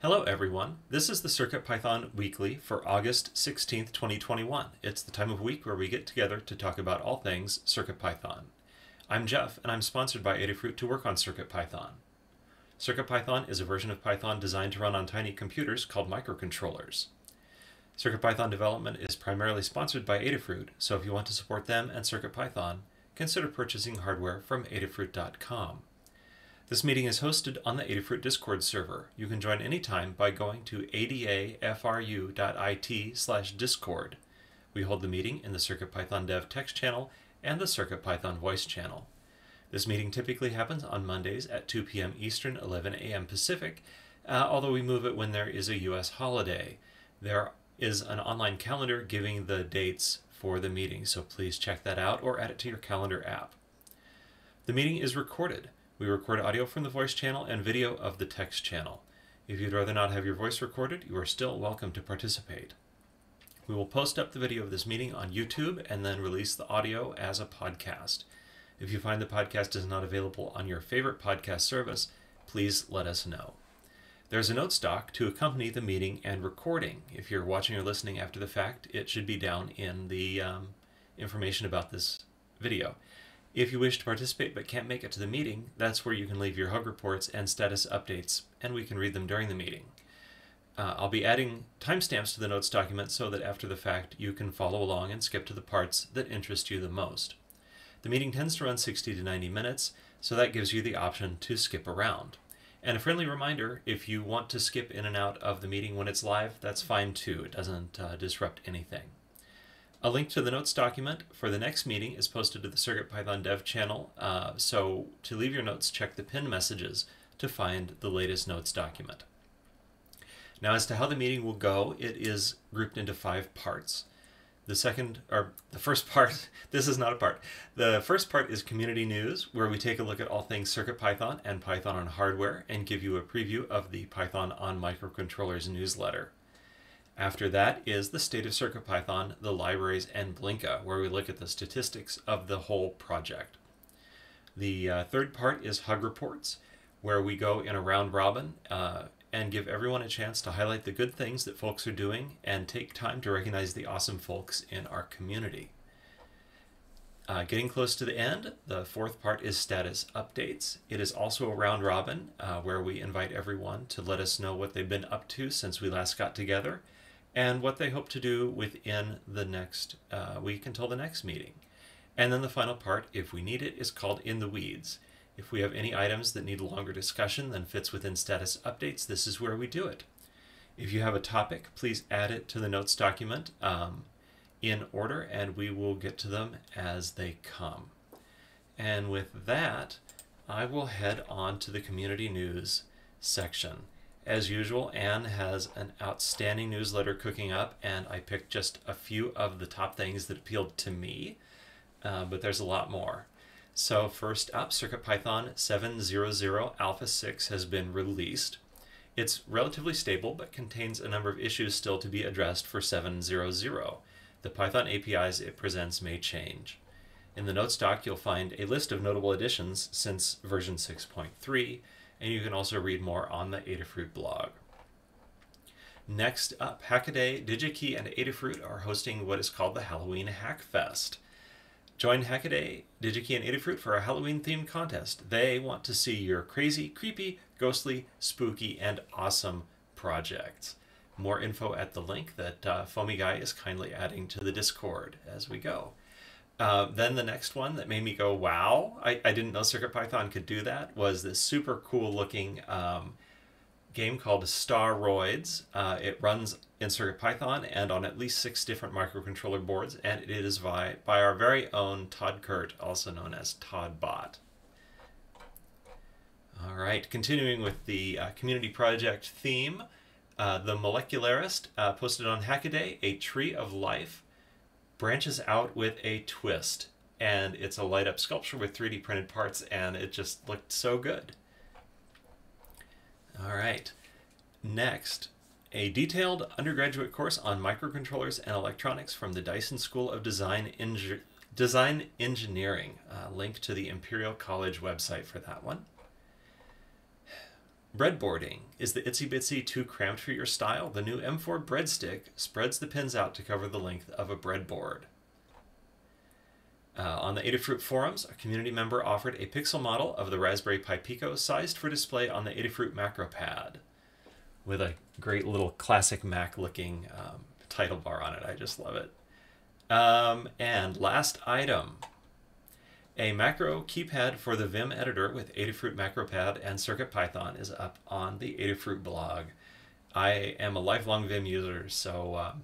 Hello everyone, this is the CircuitPython Weekly for August 16th, 2021. It's the time of week where we get together to talk about all things CircuitPython. I'm Jeff, and I'm sponsored by Adafruit to work on CircuitPython. CircuitPython is a version of Python designed to run on tiny computers called microcontrollers. CircuitPython development is primarily sponsored by Adafruit, so if you want to support them and CircuitPython, consider purchasing hardware from adafruit.com. This meeting is hosted on the Adafruit Discord server. You can join anytime by going to adafru.it slash discord. We hold the meeting in the CircuitPython Dev text channel and the CircuitPython voice channel. This meeting typically happens on Mondays at 2 p.m. Eastern, 11 a.m. Pacific, uh, although we move it when there is a U.S. holiday. There is an online calendar giving the dates for the meeting, so please check that out or add it to your calendar app. The meeting is recorded. We record audio from the voice channel and video of the text channel. If you'd rather not have your voice recorded, you are still welcome to participate. We will post up the video of this meeting on YouTube and then release the audio as a podcast. If you find the podcast is not available on your favorite podcast service, please let us know. There's a note stock to accompany the meeting and recording. If you're watching or listening after the fact, it should be down in the um, information about this video. If you wish to participate but can't make it to the meeting, that's where you can leave your hug reports and status updates, and we can read them during the meeting. Uh, I'll be adding timestamps to the notes document so that after the fact you can follow along and skip to the parts that interest you the most. The meeting tends to run 60 to 90 minutes, so that gives you the option to skip around. And a friendly reminder if you want to skip in and out of the meeting when it's live, that's fine too. It doesn't uh, disrupt anything. A link to the notes document for the next meeting is posted to the CircuitPython dev channel, uh, so to leave your notes, check the pinned messages to find the latest notes document. Now, as to how the meeting will go, it is grouped into five parts. The second, or the first part, this is not a part. The first part is community news, where we take a look at all things CircuitPython and Python on hardware and give you a preview of the Python on microcontrollers newsletter. After that is the state of CircuitPython, the libraries, and Blinka, where we look at the statistics of the whole project. The uh, third part is Hug Reports, where we go in a round robin uh, and give everyone a chance to highlight the good things that folks are doing and take time to recognize the awesome folks in our community. Uh, getting close to the end, the fourth part is status updates. It is also a round robin uh, where we invite everyone to let us know what they've been up to since we last got together and what they hope to do within the next uh, week until the next meeting. And then the final part, if we need it, is called In the Weeds. If we have any items that need longer discussion than fits within status updates, this is where we do it. If you have a topic, please add it to the notes document um, in order, and we will get to them as they come. And with that, I will head on to the community news section. As usual, Anne has an outstanding newsletter cooking up, and I picked just a few of the top things that appealed to me, uh, but there's a lot more. So first up, CircuitPython 7.0.0 Alpha 6 has been released. It's relatively stable, but contains a number of issues still to be addressed for 7.0.0. The Python APIs it presents may change. In the notes doc, you'll find a list of notable additions since version 6.3, and you can also read more on the Adafruit blog. Next up, Hackaday, DigiKey, and Adafruit are hosting what is called the Halloween Hackfest. Join Hackaday, DigiKey, and Adafruit for a Halloween themed contest. They want to see your crazy, creepy, ghostly, spooky, and awesome projects. More info at the link that uh, Foamy Guy is kindly adding to the Discord as we go. Uh, then the next one that made me go, wow, I, I didn't know CircuitPython could do that, was this super cool looking um, game called Staroids. Uh, it runs in CircuitPython and on at least six different microcontroller boards, and it is by, by our very own Tod Kurt, also known as ToddBot. All right, continuing with the uh, community project theme, uh, the Molecularist uh, posted on Hackaday a tree of life branches out with a twist. And it's a light up sculpture with 3D printed parts, and it just looked so good. All right. Next, a detailed undergraduate course on microcontrollers and electronics from the Dyson School of Design, Design Engineering. Uh, link to the Imperial College website for that one. Breadboarding. Is the itsy bitsy too cramped for your style? The new M4 breadstick spreads the pins out to cover the length of a breadboard. Uh, on the Adafruit forums, a community member offered a pixel model of the Raspberry Pi Pico sized for display on the Adafruit MacroPad with a great little classic Mac looking um, title bar on it. I just love it. Um, and last item a macro keypad for the Vim editor with Adafruit MacroPad and CircuitPython is up on the Adafruit blog. I am a lifelong Vim user, so um,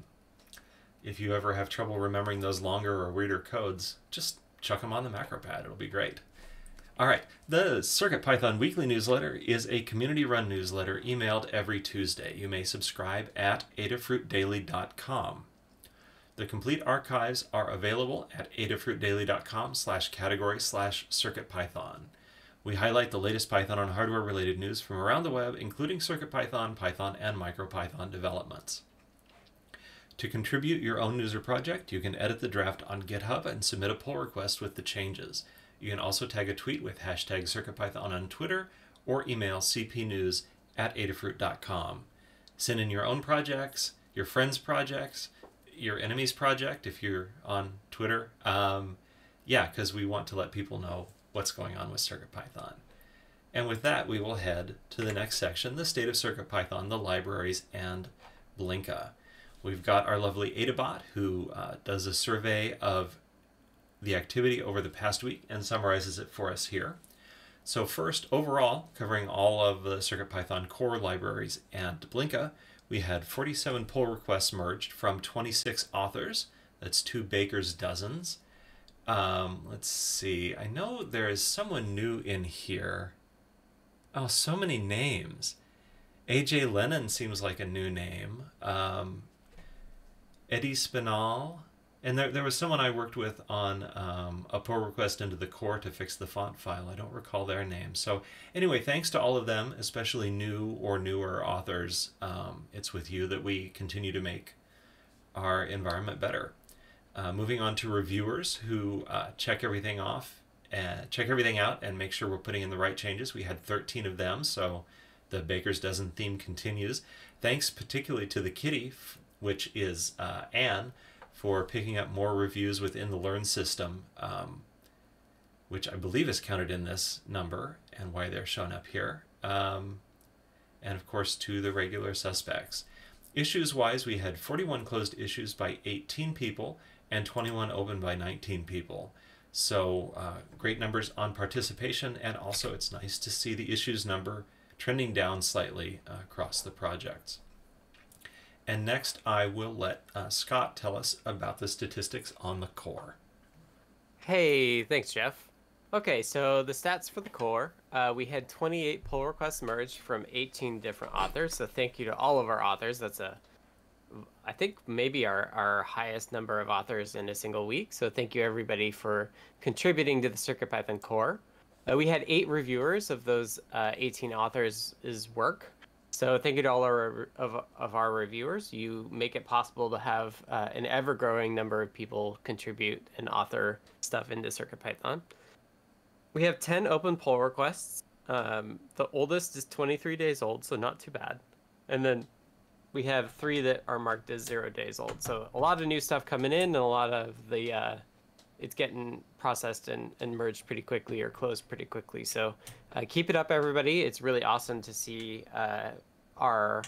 if you ever have trouble remembering those longer or weirder codes, just chuck them on the MacroPad. It'll be great. All right, the CircuitPython weekly newsletter is a community run newsletter emailed every Tuesday. You may subscribe at adafruitdaily.com. The complete archives are available at adafruitdaily.com slash category slash circuitpython. We highlight the latest Python and hardware related news from around the web, including CircuitPython, Python, and MicroPython developments. To contribute your own news or project, you can edit the draft on GitHub and submit a pull request with the changes. You can also tag a tweet with hashtag CircuitPython on Twitter or email cpnews at adafruit.com. Send in your own projects, your friends' projects, your enemy's project if you're on Twitter. Um, yeah, because we want to let people know what's going on with CircuitPython. And with that, we will head to the next section, the state of CircuitPython, the libraries, and Blinka. We've got our lovely Adabot who uh, does a survey of the activity over the past week and summarizes it for us here. So first, overall, covering all of the CircuitPython core libraries and Blinka, we had 47 pull requests merged from 26 authors. That's two baker's dozens. Um, let's see. I know there is someone new in here. Oh, so many names. AJ Lennon seems like a new name. Um, Eddie Spinall. And there, there was someone I worked with on um, a pull request into the core to fix the font file. I don't recall their name. So, anyway, thanks to all of them, especially new or newer authors. Um, it's with you that we continue to make our environment better. Uh, moving on to reviewers who uh, check everything off, and check everything out, and make sure we're putting in the right changes. We had 13 of them, so the Baker's Dozen theme continues. Thanks particularly to the kitty, which is uh, Anne for picking up more reviews within the Learn system, um, which I believe is counted in this number and why they're shown up here. Um, and of course, to the regular suspects. Issues wise, we had 41 closed issues by 18 people and 21 open by 19 people. So uh, great numbers on participation, and also it's nice to see the issues number trending down slightly uh, across the projects. And next, I will let uh, Scott tell us about the statistics on the core. Hey, thanks, Jeff. Okay, so the stats for the core uh, we had 28 pull requests merged from 18 different authors. So thank you to all of our authors. That's a, I think maybe our, our highest number of authors in a single week. So thank you everybody for contributing to the CircuitPython core. Uh, we had eight reviewers of those uh, 18 authors' work. So thank you to all our of, of our reviewers. You make it possible to have uh, an ever-growing number of people contribute and author stuff into CircuitPython. We have 10 open pull requests. Um, the oldest is 23 days old, so not too bad. And then we have three that are marked as zero days old. So a lot of new stuff coming in, and a lot of the uh, it's getting processed and, and merged pretty quickly or closed pretty quickly. So uh, keep it up, everybody. It's really awesome to see uh, our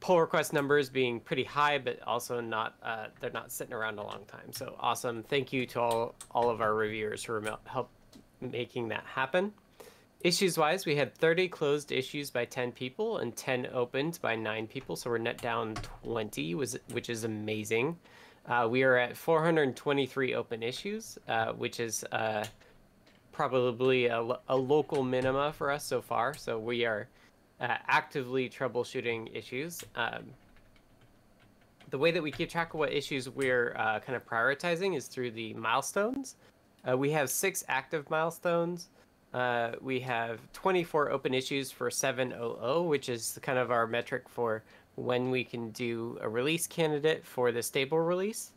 pull request numbers being pretty high, but also not uh, they're not sitting around a long time. So awesome! Thank you to all all of our reviewers for help making that happen. Issues wise, we had 30 closed issues by 10 people and 10 opened by 9 people, so we're net down 20, which is amazing. Uh, we are at 423 open issues, uh, which is uh, probably a, a, local minima for us so far. So we are uh, actively troubleshooting issues. Um, the way that we keep track of what issues we're uh, kind of prioritizing is through the milestones. Uh, we have six active milestones. we have 24 open issues for 700, which is kind of our metric for when we can do a release candidate for the stable release.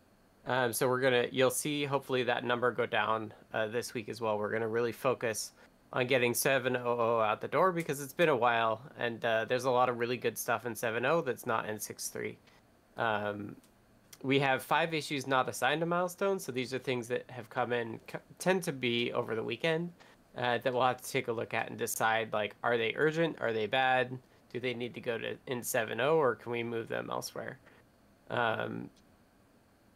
Um, so we're gonna, you'll see hopefully that number go down uh, this week as well. We're gonna really focus on getting 7.0 out the door because it's been a while and uh, there's a lot of really good stuff in 7.0 that's not in 6.3. Um, we have five issues not assigned to milestones, so these are things that have come in, tend to be over the weekend uh, that we'll have to take a look at and decide like, are they urgent? Are they bad? Do they need to go to in 7.0 or can we move them elsewhere? Um,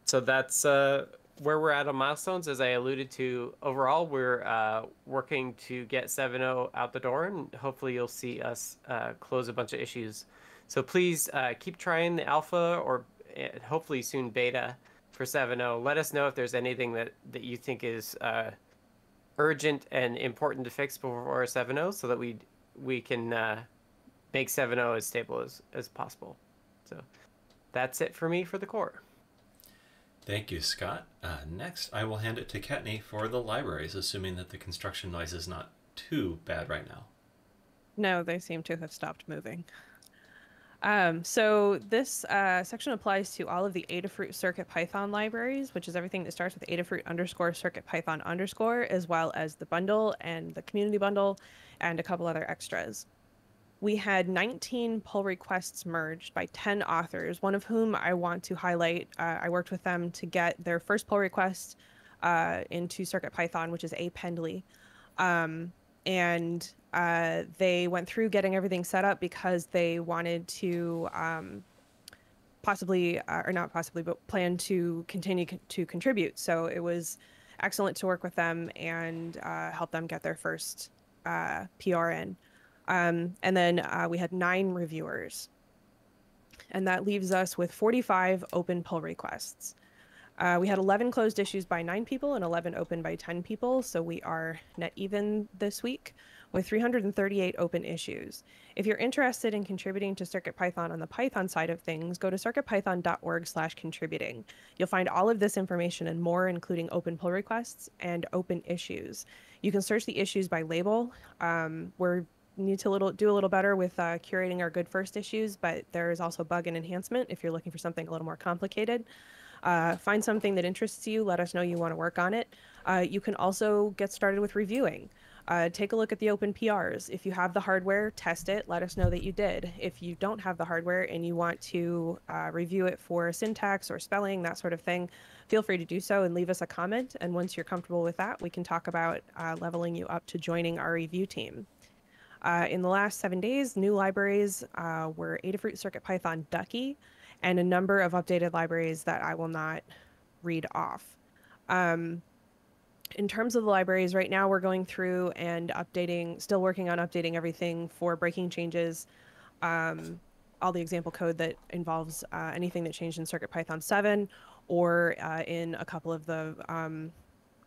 so that's uh, where we're at on milestones. As I alluded to, overall, we're uh, working to get 7.0 out the door, and hopefully, you'll see us uh, close a bunch of issues. So please uh, keep trying the alpha or uh, hopefully soon beta for 7.0. Let us know if there's anything that, that you think is uh, urgent and important to fix before 7.0 so that we we can uh, make 7.0 as stable as, as possible. So that's it for me for the core. Thank you, Scott. Uh, next, I will hand it to Kattni for the libraries, assuming that the construction noise is not too bad right now. No, they seem to have stopped moving. Um, so this uh, section applies to all of the Adafruit Circuit Python libraries, which is everything that starts with Adafruit underscore Circuit Python underscore, as well as the bundle and the community bundle, and a couple other extras. We had 19 pull requests merged by 10 authors, one of whom I want to highlight. Uh, I worked with them to get their first pull request uh, into Circuit Python, which is A. Pendley. Um, and uh, they went through getting everything set up because they wanted to um, possibly, uh, or not possibly, but plan to continue co- to contribute. So it was excellent to work with them and uh, help them get their first uh, PR in. Um, and then uh, we had nine reviewers. And that leaves us with 45 open pull requests. Uh, we had 11 closed issues by nine people and 11 open by 10 people. So we are net even this week with 338 open issues. If you're interested in contributing to CircuitPython on the Python side of things, go to circuitpython.org slash contributing. You'll find all of this information and more, including open pull requests and open issues. You can search the issues by label. Um, we're need to little do a little better with uh, curating our good first issues, but there is also bug and enhancement if you're looking for something a little more complicated. Uh, find something that interests you. Let us know you want to work on it. Uh, you can also get started with reviewing. Uh, take a look at the open PRs. If you have the hardware, test it. Let us know that you did. If you don't have the hardware and you want to uh, review it for syntax or spelling, that sort of thing, feel free to do so and leave us a comment. And once you're comfortable with that, we can talk about uh, leveling you up to joining our review team. Uh, in the last seven days, new libraries uh, were Adafruit CircuitPython Ducky and a number of updated libraries that I will not read off. Um, in terms of the libraries, right now we're going through and updating, still working on updating everything for breaking changes, um, all the example code that involves uh, anything that changed in CircuitPython 7 or uh, in a couple of the um,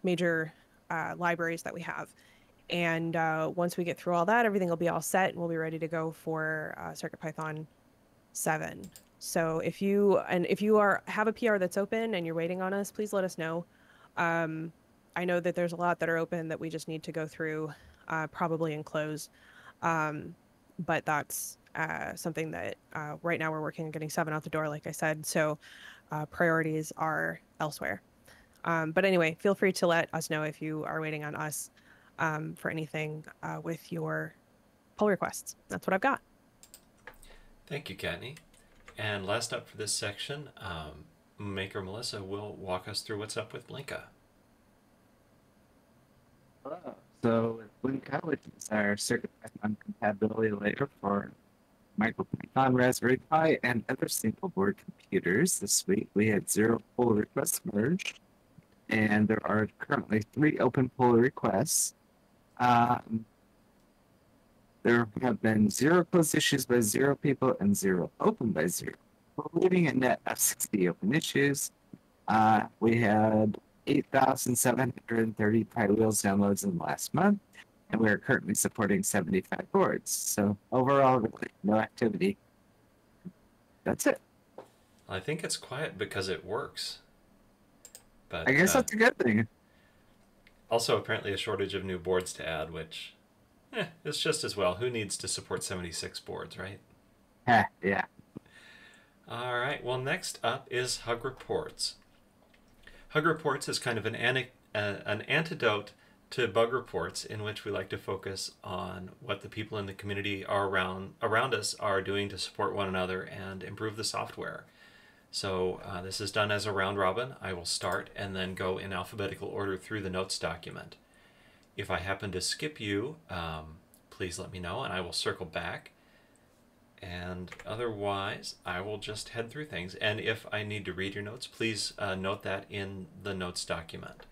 major uh, libraries that we have. And uh, once we get through all that, everything will be all set and we'll be ready to go for uh, CircuitPython 7. So if you and if you are have a PR that's open and you're waiting on us, please let us know. Um, I know that there's a lot that are open that we just need to go through, uh, probably and close. Um, but that's uh, something that uh, right now we're working on getting seven out the door, like I said. So uh, priorities are elsewhere. Um, but anyway, feel free to let us know if you are waiting on us um, for anything uh, with your pull requests. That's what I've got. Thank you, Kattni. And last up for this section, um, Maker Melissa will walk us through what's up with Blinka. Hello. So with Blinka, which is our CircuitPython compatibility layer for MicroPython, Raspberry Pi, and other single board computers, this week we had zero pull requests merged, and there are currently three open pull requests. Um, there have been zero closed issues by zero people and zero open by zero. We're leaving a net of 60 open issues. Uh, we had 8,730 Pi Wheels downloads in the last month, and we are currently supporting 75 boards. So overall, really no activity. That's it. I think it's quiet because it works. But I guess uh, that's a good thing. Also apparently a shortage of new boards to add, which eh, it's just as well. Who needs to support 76 boards, right? Yeah. All right. Well, next up is Hug Reports. Hug Reports is kind of an, uh, an antidote to bug reports, in which we like to focus on what the people in the community are around around us are doing to support one another and improve the software. So uh, this is done as a round robin. I will start and then go in alphabetical order through the notes document. If I happen to skip you, um, please let me know and I will circle back. And otherwise, I will just head through things. And if I need to read your notes, please uh, note that in the notes document.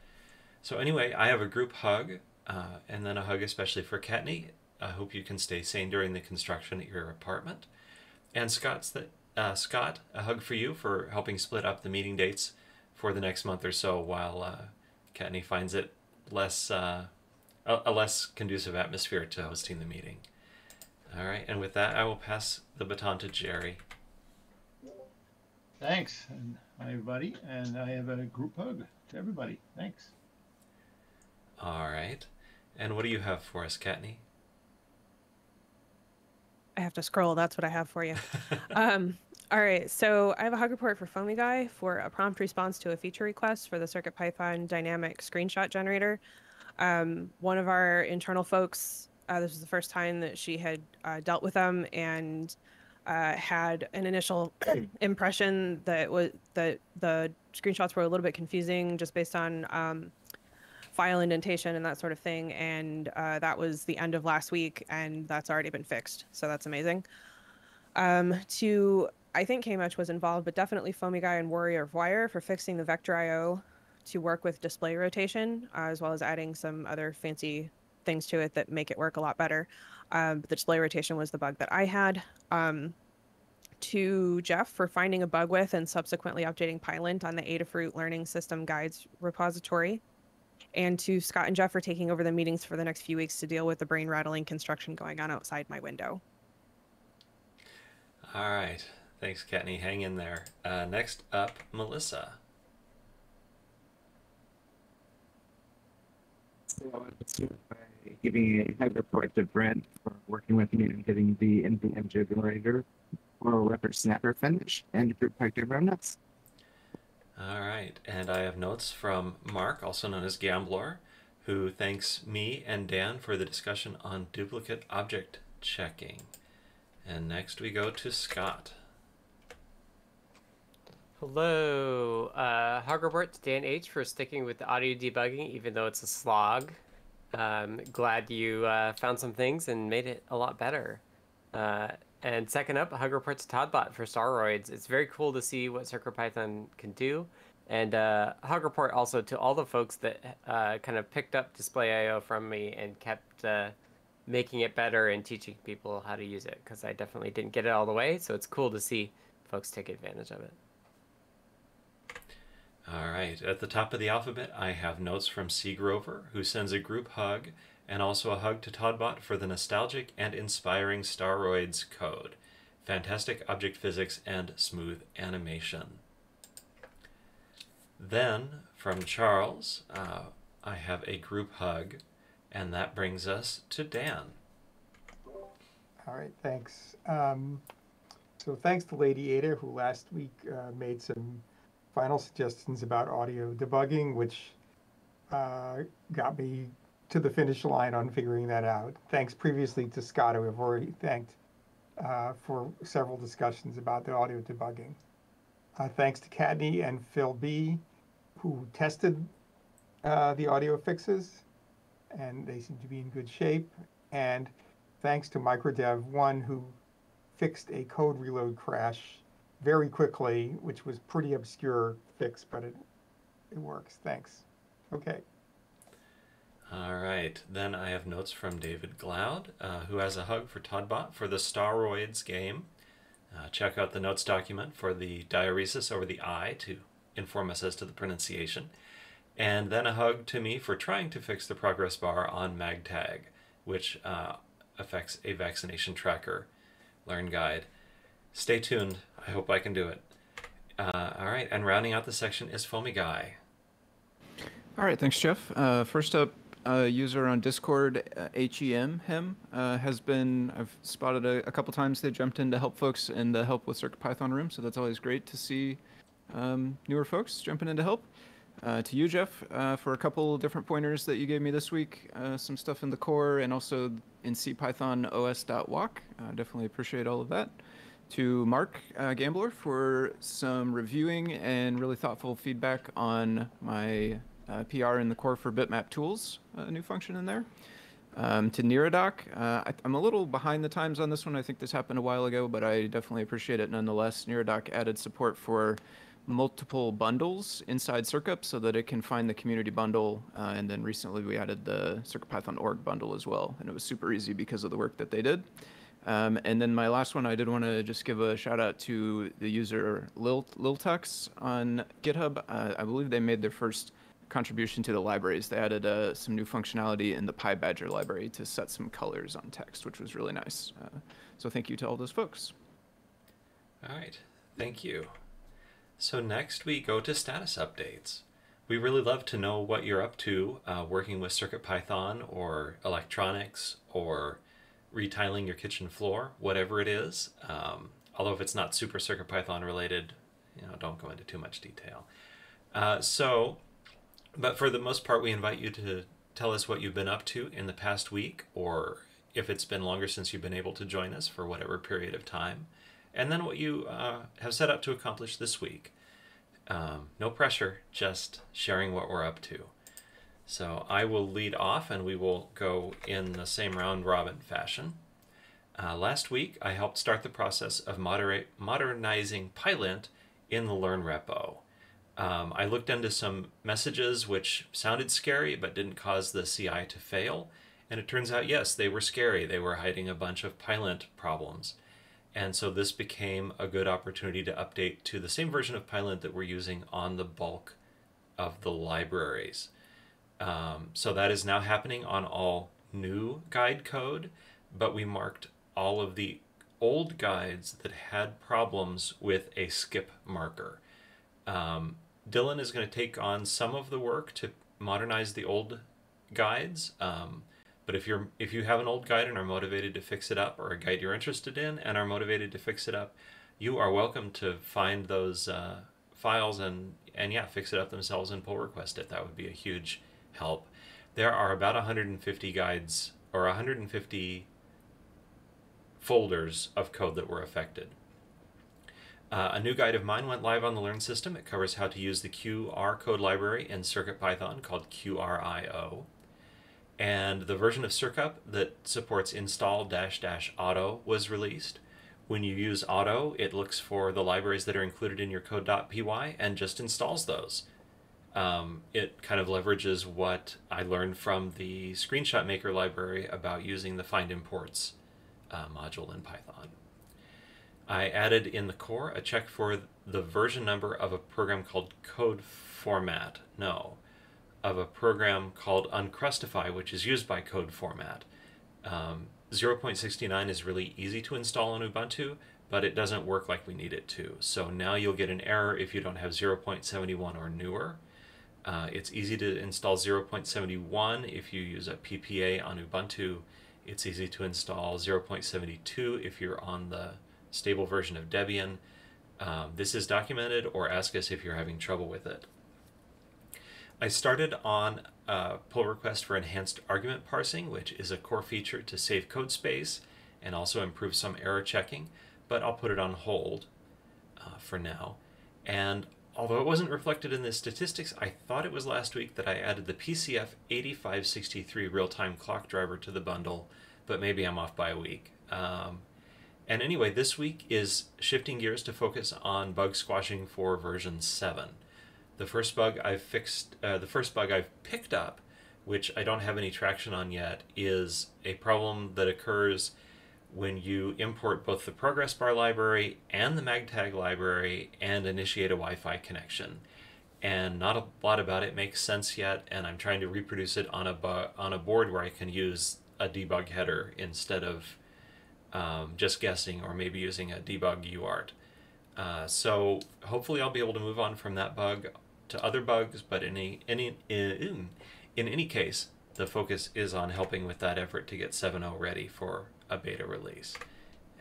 So anyway, I have a group hug, uh, and then a hug especially for Kattni. I hope you can stay sane during the construction at your apartment. And Scott's the, uh, Scott, a hug for you for helping split up the meeting dates for the next month or so while uh, Kattni finds it less uh, a, a less conducive atmosphere to hosting the meeting. All right, and with that, I will pass the baton to Jerry. Thanks, and hi everybody, and I have a group hug to everybody. Thanks. All right, and what do you have for us, Kattni? I have to scroll. That's what I have for you. um, all right, so I have a hug report for Foamy Guy for a prompt response to a feature request for the CircuitPython dynamic screenshot generator. Um, one of our internal folks, uh, this was the first time that she had uh, dealt with them and uh, had an initial impression that was that the screenshots were a little bit confusing just based on um, file indentation and that sort of thing. And uh, that was the end of last week, and that's already been fixed. So that's amazing. Um, to I think KMatch was involved, but definitely Foamy Guy and Warrior of Wire for fixing the Vector IO to work with display rotation, uh, as well as adding some other fancy things to it that make it work a lot better. Um, the display rotation was the bug that I had. Um, to Jeff for finding a bug with and subsequently updating Pylint on the Adafruit Learning System Guides repository. And to Scott and Jeff for taking over the meetings for the next few weeks to deal with the brain rattling construction going on outside my window. All right. Thanks, Kattni. Hang in there. Uh, next up, Melissa. So I want by giving a hug report to Brent for working with me and getting the NVM generator for Rubber Snapper finish and group hug to everyone else. All right. And I have notes from Mark, also known as Gamblor, who thanks me and Dan for the discussion on duplicate object checking. And next we go to Scott. Hello, uh, Dan H for sticking with the audio debugging, even though it's a slog. Um, glad you uh, found some things and made it a lot better. Uh, and second up, hug report to Toddbot for Staroids. It's very cool to see what CircuitPython can do. And uh, hug report also to all the folks that uh, kind of picked up Display IO from me and kept uh, making it better and teaching people how to use it because I definitely didn't get it all the way. So it's cool to see folks take advantage of it. All right. At the top of the alphabet, I have notes from C. Grover, who sends a group hug and also a hug to Toddbot for the nostalgic and inspiring Staroids code, fantastic object physics, and smooth animation. Then, from Charles, uh, I have a group hug, and that brings us to Dan. All right, thanks. Um, so thanks to Lady Ada, who last week uh, made some final suggestions about audio debugging, which uh, got me to the finish line on figuring that out. Thanks previously to Scott, who I've already thanked uh, for several discussions about the audio debugging. Uh, thanks to Kattni and Phil B, who tested uh, the audio fixes, and they seem to be in good shape. And thanks to MicroDev1, who fixed a code reload crash very quickly, which was pretty obscure fix, but it it works. Thanks. Okay. All right. Then I have notes from David Glaude, uh, who has a hug for Toddbot for the Staroids game. Uh, check out the notes document for the diaeresis over the I to inform us as to the pronunciation. And then a hug to me for trying to fix the progress bar on MagTag, which uh, affects a vaccination tracker learn guide. Stay tuned. I hope I can do it. Uh, all right, and rounding out the section is Foamy Guy. All right, thanks, Jeff. Uh, first up, a user on Discord, uh, HEM, him, uh, has been, I've spotted a, a couple times they jumped in to help folks in the Help with CircuitPython room, so that's always great to see um, newer folks jumping in to help. uh, to you, Jeff, uh, for a couple different pointers that you gave me this week. Uh, some stuff in the core and also in CPython os.walk. Uh, definitely appreciate all of that. To Mark uh, Gamblor for some reviewing and really thoughtful feedback on my uh, PR in the core for bitmap tools, a new function in there. Um, to Neradoc, uh, I, I'm a little behind the times on this one. I think this happened a while ago, but I definitely appreciate it nonetheless. Neradoc added support for multiple bundles inside CircUp so that it can find the community bundle. Uh, and then recently we added the CircuitPython org bundle as well. And it was super easy because of the work that they did. Um, and then my last one, I did want to just give a shout out to the user Lil, Liltux on GitHub. Uh, I believe they made their first contribution to the libraries. They added uh, some new functionality in the PyBadger library to set some colors on text, which was really nice. Uh, so thank you to all those folks. All right, thank you. So next we go to status updates. We really love to know what you're up to uh, working with CircuitPython or electronics or retiling your kitchen floor, whatever it is. Um, although if it's not super CircuitPython related, you know, don't go into too much detail. Uh, so but for the most part, we invite you to tell us what you've been up to in the past week, or if it's been longer since you've been able to join us for whatever period of time, and then what you uh, have set out to accomplish this week. Um, no pressure, just sharing what we're up to. So I will lead off and we will go in the same round robin fashion. Uh, last week, I helped start the process of moderate, modernizing Pylint in the Learn repo. Um, I looked into some messages which sounded scary but didn't cause the CI to fail. And it turns out, yes, they were scary. They were hiding a bunch of Pylint problems. And so this became a good opportunity to update to the same version of Pylint that we're using on the bulk of the libraries. Um, so that is now happening on all new guide code, but we marked all of the old guides that had problems with a skip marker. Um, Dylan is going to take on some of the work to modernize the old guides. Um, but if you're if you have an old guide and are motivated to fix it up, or a guide you're interested in and are motivated to fix it up, you are welcome to find those uh, files and and yeah, fix it up themselves and pull request it. That would be a huge help. There are about 150 guides or 150 folders of code that were affected. Uh, a new guide of mine went live on the Learn system. It covers how to use the QR code library in CircuitPython called QRIO. And the version of CircUp that supports install dash dash auto was released. When you use auto, it looks for the libraries that are included in your code.py and just installs those. Um, it kind of leverages what I learned from the Screenshot Maker library about using the find imports uh, module in Python. I added in the core a check for the version number of a program called Code Format. No, of a program called Uncrustify, which is used by Code Format. Um, 0.69 is really easy to install on Ubuntu, but it doesn't work like we need it to. So now you'll get an error if you don't have 0.71 or newer. Uh, it's easy to install 0.71 if you use a PPA on Ubuntu. It's easy to install 0.72 if you're on the stable version of Debian. Um, this is documented, or ask us if you're having trouble with it. I started on a pull request for enhanced argument parsing, which is a core feature to save code space and also improve some error checking, but I'll put it on hold uh, for now. And although it wasn't reflected in the statistics, I thought it was last week that I added the PCF 8563 real-time clock driver to the bundle, but maybe I'm off by a week. Um, and anyway, this week is shifting gears to focus on bug squashing for version 7. The first bug I've fixed, uh, the first bug I've picked up, which I don't have any traction on yet, is a problem that occurs when you import both the progress bar library and the magtag library and initiate a Wi-Fi connection. And not a lot about it makes sense yet, and I'm trying to reproduce it on a on a board where I can use a debug header instead of um, just guessing or maybe using a debug UART. Uh, so hopefully I'll be able to move on from that bug to other bugs, but in any, any in, in any case, the focus is on helping with that effort to get 7.0 ready for a beta release.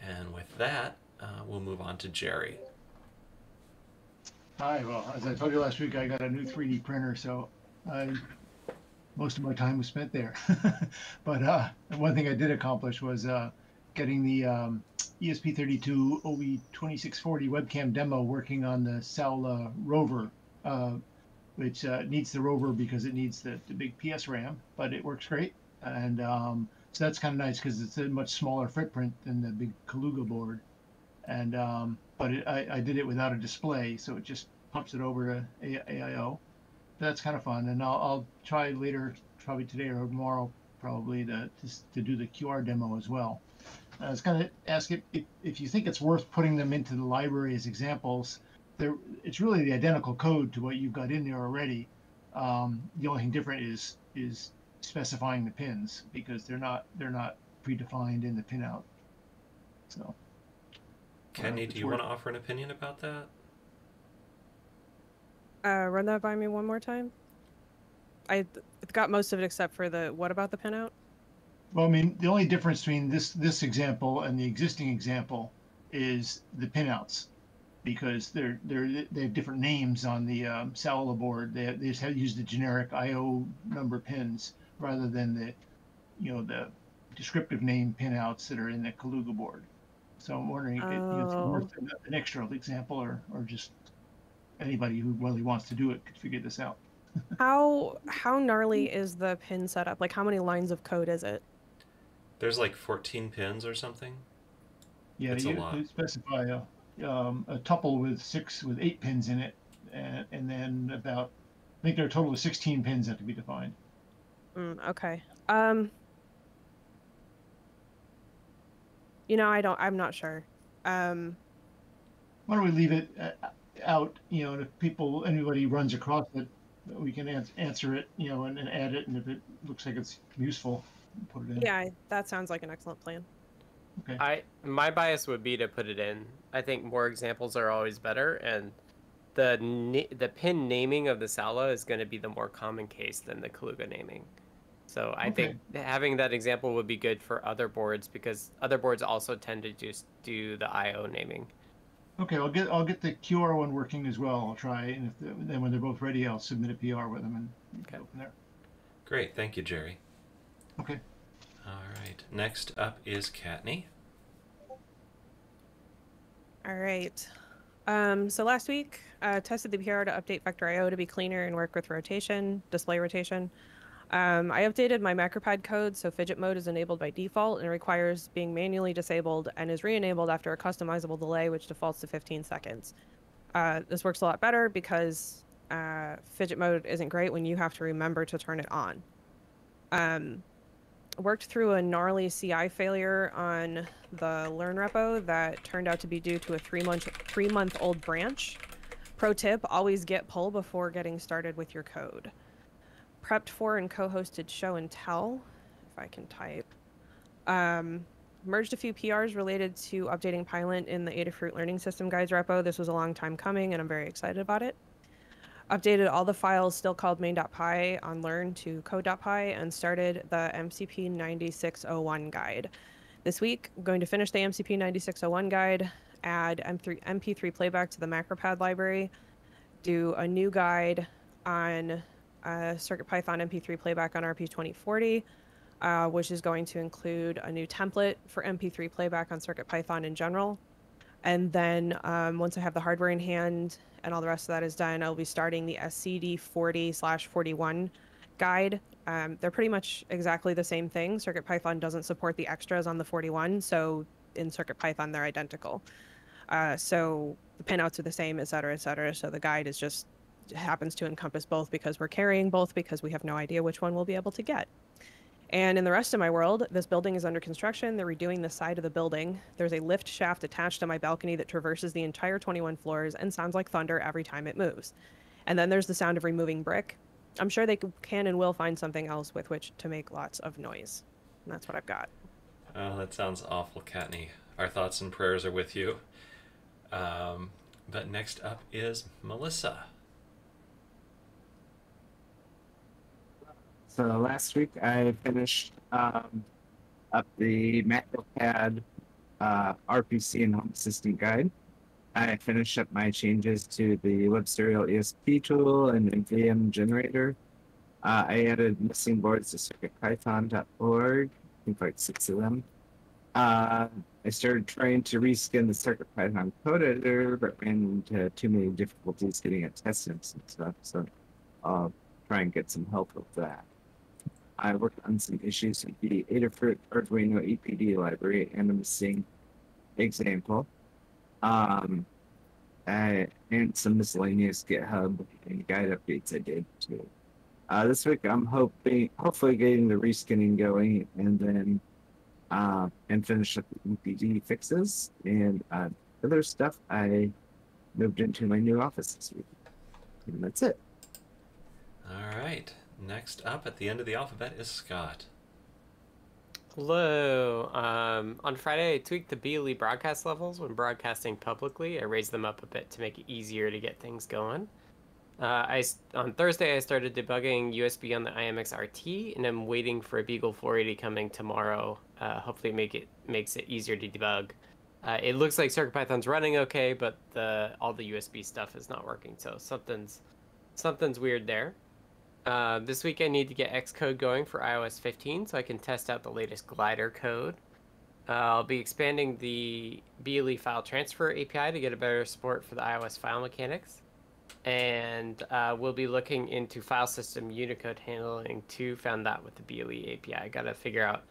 And with that, uh, we'll move on to Jerry. Hi, well, as I told you last week, I got a new 3D printer, so I most of my time was spent there. but uh, one thing I did accomplish was uh, getting the um, ESP32 OV2640 webcam demo working on the Saola WROVER, uh, which uh, needs the rover because it needs the, the big PS RAM, but it works great. And um, so that's kind of nice because it's a much smaller footprint than the big Kaluga board. And um, but it, I, I did it without a display, so it just pumps it over to AIO. That's kind of fun, and I'll, I'll try later, probably today or tomorrow, probably to to, to do the QR demo as well. I was going to ask if, if if you think it's worth putting them into the library as examples. They're, it's really the identical code to what you've got in there already. Um, the only thing different is is specifying the pins because they're not they're not predefined in the pinout. So. Kenny, do you worth- want to offer an opinion about that? Uh, run that by me one more time. I got most of it except for the what about the pinout? Well, I mean, the only difference between this this example and the existing example is the pinouts, because they're they're they have different names on the um, board. They, they just have used the generic I/O number pins rather than the, you know, the descriptive name pinouts that are in the Kaluga board. So I'm wondering if it's Oh. worth an, an extra example or or just anybody who really wants to do it could figure this out. How how gnarly is the pin setup? Like how many lines of code is it? There's like 14 pins or something. Yeah, It's a you, lot. you specify a, um, a tuple with six with eight pins in it, and, and then about I think there are a total of sixteen pins that have to be defined. Mm, okay. Um. You know, I don't. I'm not sure. Um. Why don't we leave it uh, out? You know, and if people anybody runs across it, we can ans- answer it. You know, and, and add it, and if it looks like it's useful, put it in. Yeah, that sounds like an excellent plan. Okay. I my bias would be to put it in. I think more examples are always better, and the na- the pin naming of the Saola is going to be the more common case than the Kaluga naming. So I think having that example would be good for other boards because other boards also tend to just do the IO naming. Okay, I'll get I'll get the QR one working as well. I'll try, and if the, then when they're both ready, I'll submit a PR with them and Okay. go from there. Great, thank you, Jerry. Okay. All right, next up is Kattni. All right. Um, so last week, uh, tested the PR to update Vector IO to be cleaner and work with rotation, display rotation. Um, I updated my MacroPad code so fidget mode is enabled by default and requires being manually disabled and is re-enabled after a customizable delay, which defaults to 15 seconds. Uh, this works a lot better because uh, fidget mode isn't great when you have to remember to turn it on. Um, worked through a gnarly CI failure on the Learn repo that turned out to be due to a three month three month old branch. Pro tip: always git pull before getting started with your code. Prepped for and co-hosted show and tell, if I can type. Um, merged a few PRs related to updating Pylint in the Adafruit Learning System Guides repo. This was a long time coming, and I'm very excited about it updated all the files still called main.py on learn to code.py and started the MCP 9601 guide. This week, I'm going to finish the MCP 9601 guide, add M3, MP3 playback to the MacroPad library, do a new guide on uh, CircuitPython MP3 playback on RP2040, uh, which is going to include a new template for MP3 playback on CircuitPython in general. And then um, once I have the hardware in hand and all the rest of that is done, I'll be starting the SCD 40 slash 41 guide. Um, they're pretty much exactly the same thing. CircuitPython doesn't support the extras on the 41, so in CircuitPython they're identical. Uh, so the pinouts are the same, et cetera, et cetera. So the guide is just happens to encompass both because we're carrying both because we have no idea which one we'll be able to get. And in the rest of my world, this building is under construction. They're redoing the side of the building. There's a lift shaft attached to my balcony that traverses the entire 21 floors and sounds like thunder every time it moves. And then there's the sound of removing brick. I'm sure they can and will find something else with which to make lots of noise. And that's what I've got. Oh, that sounds awful, Kattni. Our thoughts and prayers are with you. Um, but next up is Melissa. So last week I finished um, up the MacroPad uh, RPC and Home Assistant guide. I finished up my changes to the web serial ESP tool and VM generator. Uh, I added missing boards to circuitpython.org, I think like six of them. Uh, I started trying to reskin the CircuitPython code editor, but ran into too many difficulties getting it tested and stuff, so I'll try and get some help with that. I worked on some issues with the Adafruit Arduino EPD library and a missing example. Um, I, and some miscellaneous GitHub and guide updates I did too. Uh, this week I'm hoping, hopefully getting the reskinning going and then, uh, and finish up the EPD fixes and, uh, other stuff. I moved into my new office this week. And that's it. All right. Next up at the end of the alphabet is Scott. Hello. Um, on Friday, I tweaked the BLE broadcast levels when broadcasting publicly. I raised them up a bit to make it easier to get things going. Uh, I on Thursday I started debugging USB on the IMX RT, and I'm waiting for a Beagle 480 coming tomorrow. Uh, hopefully, make it makes it easier to debug. Uh, it looks like CircuitPython's running okay, but the all the USB stuff is not working, so something's something's weird there. Uh, this week I need to get Xcode going for iOS 15 so I can test out the latest glider code. Uh, I'll be expanding the BLE file transfer API to get a better support for the iOS file mechanics. And uh, we'll be looking into file system Unicode handling too. Found that with the BLE API. I gotta figure out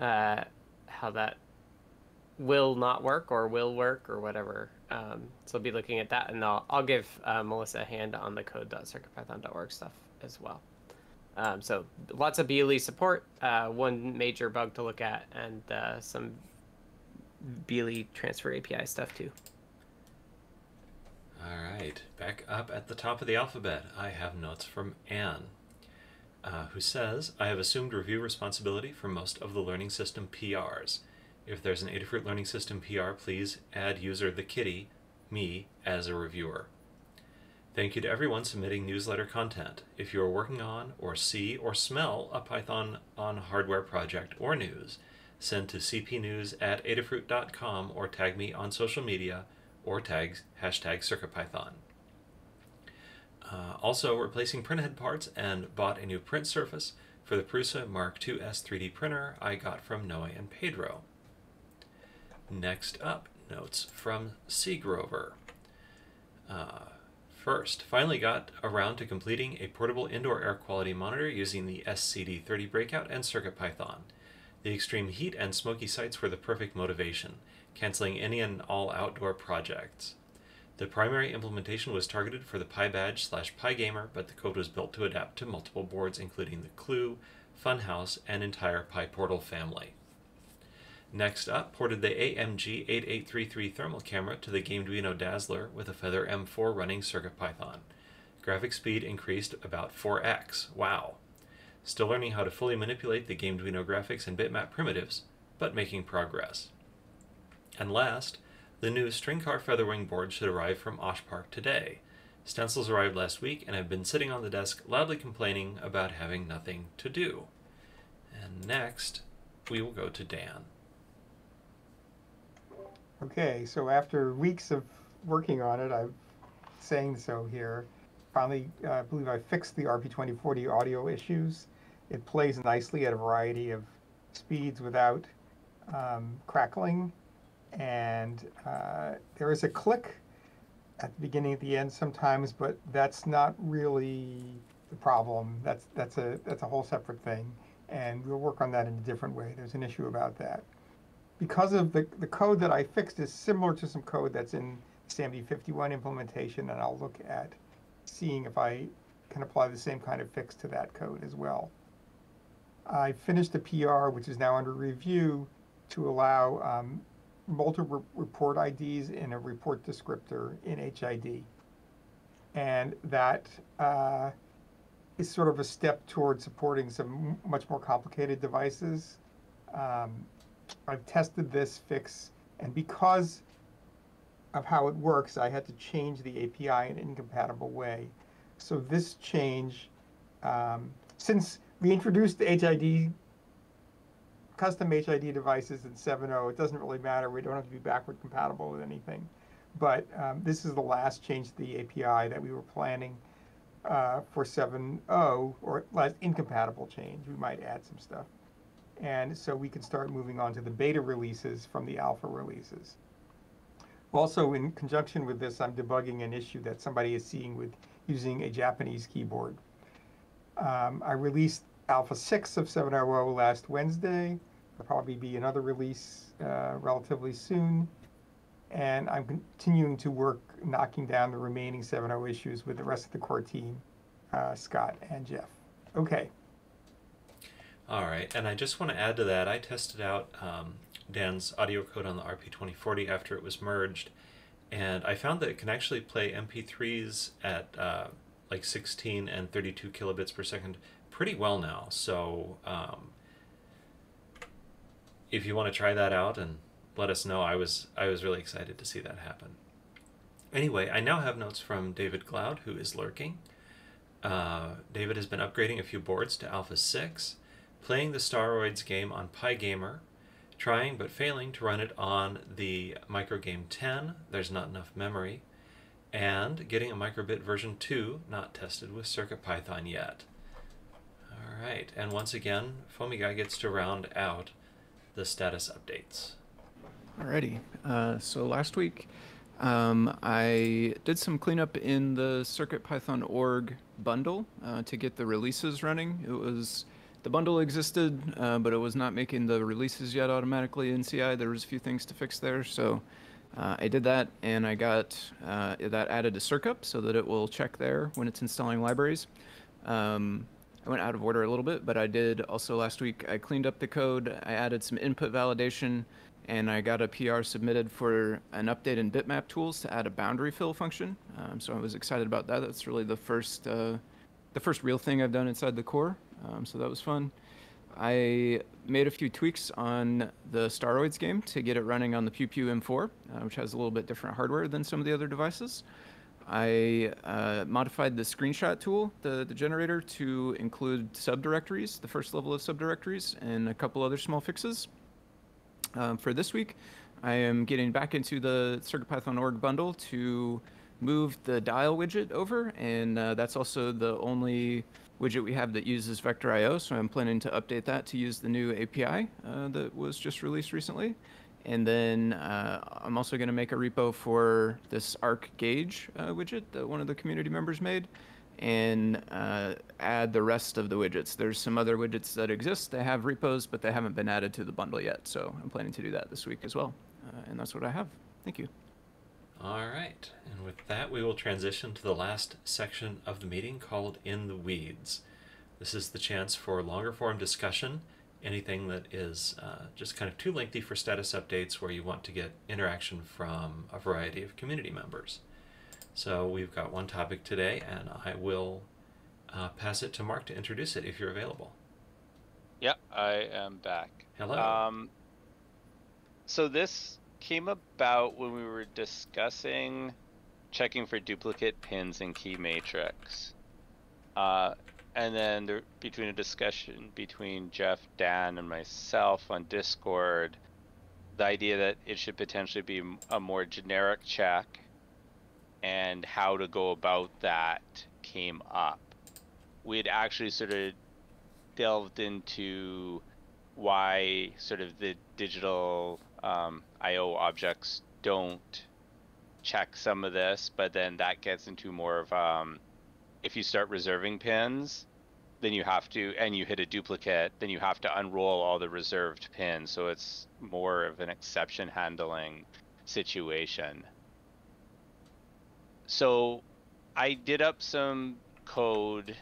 uh, how that will not work or will work or whatever. Um, so I'll be looking at that, and I'll, I'll give uh, Melissa a hand on the code.circuitpython.org stuff as well. Um, so lots of BLE support, uh, one major bug to look at, and uh, some BLE transfer API stuff too. All right. Back up at the top of the alphabet, I have notes from Anne, uh, who says, I have assumed review responsibility for most of the learning system PRs. If there's an Adafruit Learning System PR, please add user the kitty, me, as a reviewer. Thank you to everyone submitting newsletter content. If you are working on, or see, or smell a Python on hardware project or news, send to cpnews at adafruit.com or tag me on social media or tag hashtag CircuitPython. Uh, also, replacing printhead parts and bought a new print surface for the Prusa Mark IIs 3D printer I got from Noe and Pedro. Next up, notes from Cedar Grove. Uh, first, finally got around to completing a portable indoor air quality monitor using the SCD30 breakout and CircuitPython. The extreme heat and smoky sites were the perfect motivation, canceling any and all outdoor projects. The primary implementation was targeted for the PyBadge slash PyGamer, but the code was built to adapt to multiple boards, including the Clue, Funhouse, and entire PyPortal family. Next up, ported the AMG 8833 thermal camera to the Gameduino Dazzler with a Feather M4 running CircuitPython. Graphic speed increased about 4x. Wow. Still learning how to fully manipulate the Gameduino graphics and bitmap primitives, but making progress. And last, the new Stringcar Featherwing board should arrive from Oshpark today. Stencils arrived last week and have been sitting on the desk loudly complaining about having nothing to do. And next, we will go to Dan. Okay, so after weeks of working on it, I'm saying so here. Finally, uh, I believe I fixed the RP2040 audio issues. It plays nicely at a variety of speeds without um, crackling. And uh, there is a click at the beginning at the end sometimes, but that's not really the problem. That's that's a that's a whole separate thing, and we'll work on that in a different way. There's an issue about that because of the, the code that I fixed is similar to some code that's in SAMD51 implementation, and I'll look at seeing if I can apply the same kind of fix to that code as well. I finished the PR, which is now under review, to allow um, multiple report IDs in a report descriptor in HID. And that uh, is sort of a step toward supporting some much more complicated devices. Um, I've tested this fix, and because of how it works, I had to change the API in an incompatible way. So this change, um, since we introduced the HID, custom HID devices in 7.0, it doesn't really matter. We don't have to be backward compatible with anything. but um, this is the last change to the API that we were planning uh, for 7.0 or last incompatible change. We might add some stuff. And so we can start moving on to the beta releases from the alpha releases. Also, in conjunction with this, I'm debugging an issue that somebody is seeing with using a Japanese keyboard. Um, I released Alpha 6 of 7.0 last Wednesday. There'll probably be another release uh, relatively soon. And I'm continuing to work knocking down the remaining 7.0 issues with the rest of the core team, uh, Scott and Jeff. Okay. All right, and I just want to add to that, I tested out um, Dan's audio code on the RP2040 after it was merged, and I found that it can actually play MP3s at uh, like 16 and 32 kilobits per second pretty well now. So um, if you want to try that out and let us know, I was I was really excited to see that happen. Anyway, I now have notes from David Glaude, who is lurking. Uh, David has been upgrading a few boards to Alpha 6 playing the Staroids game on Pygamer, trying but failing to run it on the Microgame 10, there's not enough memory, and getting a Microbit version 2, not tested with CircuitPython yet. Alright, and once again, Foamy Guy gets to round out the status updates. Alrighty. Uh, so last week, um, I did some cleanup in the CircuitPython org bundle uh, to get the releases running. It was the bundle existed, uh, but it was not making the releases yet automatically in CI. There was a few things to fix there, so uh, I did that, and I got uh, that added to Circup so that it will check there when it's installing libraries. Um, I went out of order a little bit, but I did also last week. I cleaned up the code. I added some input validation, and I got a PR submitted for an update in bitmap tools to add a boundary fill function. Um, so I was excited about that. That's really the first, uh, the first real thing I've done inside the core. Um, so that was fun. I made a few tweaks on the Staroids game to get it running on the Pew Pew M4, uh, which has a little bit different hardware than some of the other devices. I uh, modified the screenshot tool, the, the generator, to include subdirectories, the first level of subdirectories, and a couple other small fixes. Um, for this week, I am getting back into the CircuitPython org bundle to move the dial widget over, and uh, that's also the only widget we have that uses Vector IO, so I'm planning to update that to use the new API uh, that was just released recently. And then uh, I'm also going to make a repo for this arc gauge uh, widget that one of the community members made and uh, add the rest of the widgets. There's some other widgets that exist. They have repos, but they haven't been added to the bundle yet. So I'm planning to do that this week as well. Uh, and that's what I have. Thank you. All right, and with that, we will transition to the last section of the meeting called In the Weeds. This is the chance for longer form discussion, anything that is uh, just kind of too lengthy for status updates where you want to get interaction from a variety of community members. So we've got one topic today, and I will uh, pass it to Mark to introduce it if you're available. Yep, I am back. Hello. Um, so this came about when we were discussing checking for duplicate pins in key matrix. Uh, and then there, between a discussion between Jeff, Dan, and myself on Discord, the idea that it should potentially be a more generic check and how to go about that came up. We had actually sort of delved into why sort of the digital um, IO objects don't check some of this, but then that gets into more of um, if you start reserving pins, then you have to, and you hit a duplicate, then you have to unroll all the reserved pins. So it's more of an exception handling situation. So I did up some code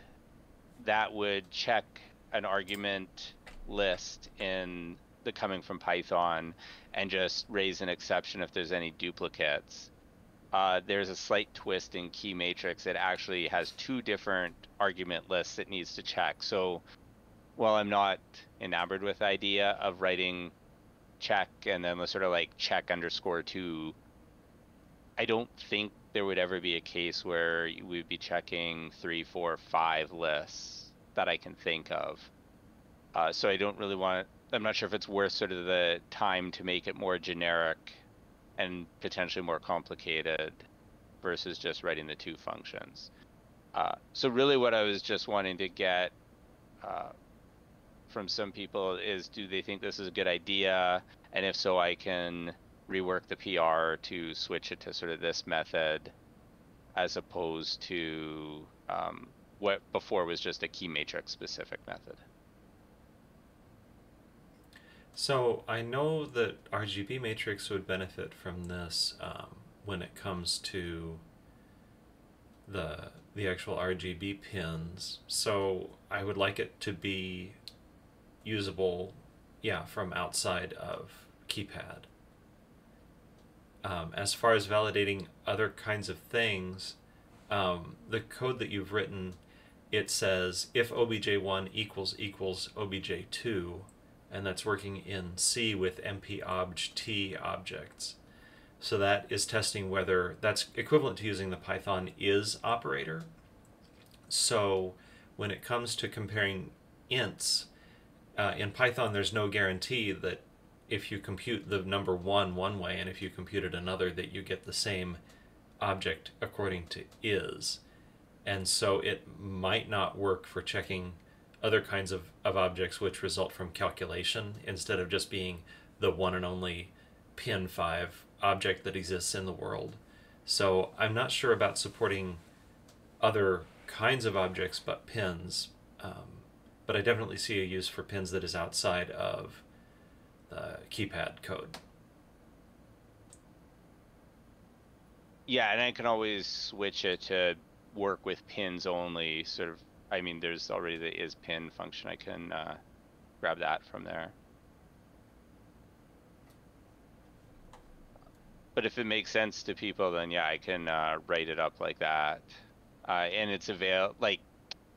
that would check an argument list in the coming from Python and just raise an exception if there's any duplicates. Uh, there's a slight twist in key matrix. It actually has two different argument lists it needs to check. So while I'm not enamored with the idea of writing check and then sort of like check underscore two, I don't think there would ever be a case where we'd be checking three, four, five lists that I can think of. Uh, so I don't really want. I'm not sure if it's worth sort of the time to make it more generic and potentially more complicated versus just writing the two functions. Uh, so really what I was just wanting to get uh, from some people is do they think this is a good idea? And if so, I can rework the PR to switch it to sort of this method as opposed to um, what before was just a key matrix specific method. So I know that RGB matrix would benefit from this um, when it comes to the the actual RGB pins. So I would like it to be usable, yeah, from outside of keypad. Um, as far as validating other kinds of things, um, the code that you've written, it says if obj1 equals equals obj2, and that's working in C with mpobj objects. So that is testing whether that's equivalent to using the Python is operator. So when it comes to comparing ints, uh, in Python there's no guarantee that if you compute the number one one way and if you compute it another that you get the same object according to is. And so it might not work for checking other kinds of, of objects which result from calculation instead of just being the one and only pin 5 object that exists in the world. So I'm not sure about supporting other kinds of objects but pins, um, but I definitely see a use for pins that is outside of the keypad code. Yeah, and I can always switch it to work with pins only. Sort of, I mean, there's already the is pin function. I can uh, grab that from there. But if it makes sense to people, then yeah, I can uh, write it up like that. Uh, and it's avail like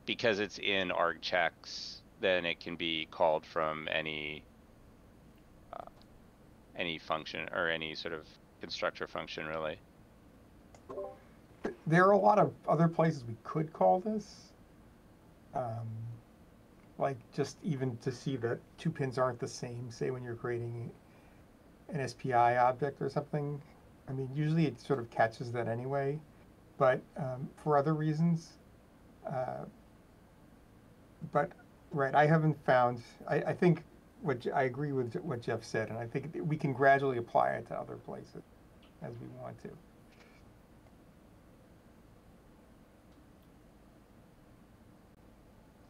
because it's in arg checks, then it can be called from any uh, any function or any sort of constructor function, really. There are a lot of other places we could call this. Um, like just even to see that two pins aren't the same, say when you're creating an SPI object or something. I mean, usually it sort of catches that anyway, but um, for other reasons. Uh, but right, I haven't found. I, I think what I agree with what Jeff said, and I think we can gradually apply it to other places as we want to.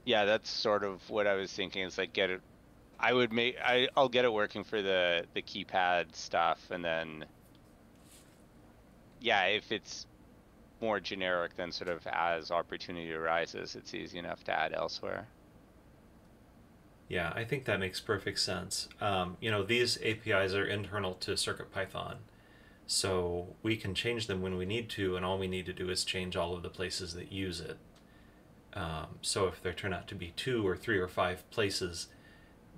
Yeah, that's sort of what I was thinking. Is like get it. I would make. I I'll get it working for the the keypad stuff, and then. Yeah, if it's more generic, then sort of as opportunity arises, it's easy enough to add elsewhere. Yeah, I think that makes perfect sense. Um, you know, these APIs are internal to CircuitPython, so we can change them when we need to, and all we need to do is change all of the places that use it. Um, so if there turn out to be two or three or five places,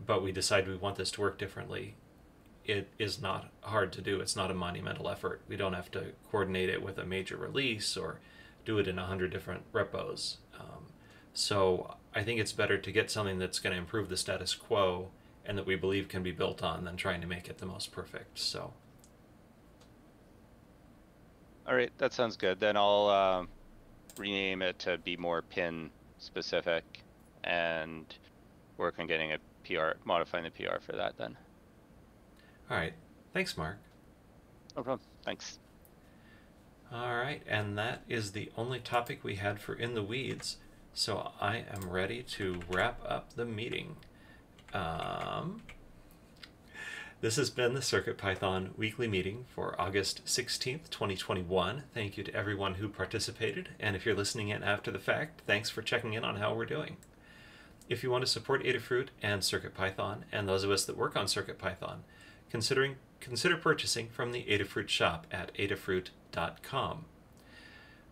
but we decide we want this to work differently, it is not hard to do. It's not a monumental effort. We don't have to coordinate it with a major release or do it in a hundred different repos. Um, so I think it's better to get something that's going to improve the status quo and that we believe can be built on than trying to make it the most perfect. So. All right, that sounds good. Then I'll uh, rename it to be more pin specific and work on getting a PR, modifying the PR for that then. All right. Thanks, Mark. No problem. Thanks. All right, and that is the only topic we had for In the Weeds. So I am ready to wrap up the meeting. Um, this has been the CircuitPython weekly meeting for August 16th, 2021. Thank you to everyone who participated, and if you're listening in after the fact, thanks for checking in on how we're doing. If you want to support Adafruit and CircuitPython, and those of us that work on CircuitPython, considering consider purchasing from the Adafruit shop at adafruit.com.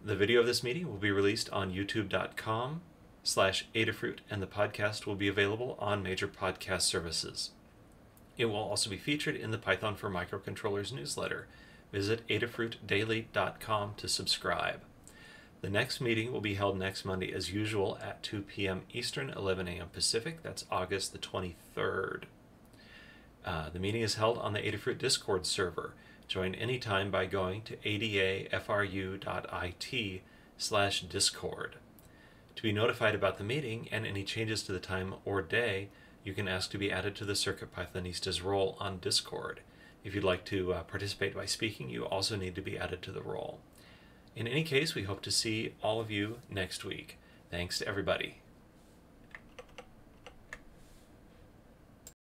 The video of this meeting will be released on youtube.com slash Adafruit, and the podcast will be available on major podcast services. It will also be featured in the Python for Microcontrollers newsletter. Visit adafruitdaily.com to subscribe. The next meeting will be held next Monday as usual at 2 p.m. Eastern, 11 a.m. Pacific. That's August the 23rd. Uh, the meeting is held on the Adafruit Discord server. Join anytime by going to adafru.it slash discord. To be notified about the meeting and any changes to the time or day, you can ask to be added to the Circuit Pythonistas role on Discord. If you'd like to uh, participate by speaking, you also need to be added to the role. In any case, we hope to see all of you next week. Thanks to everybody.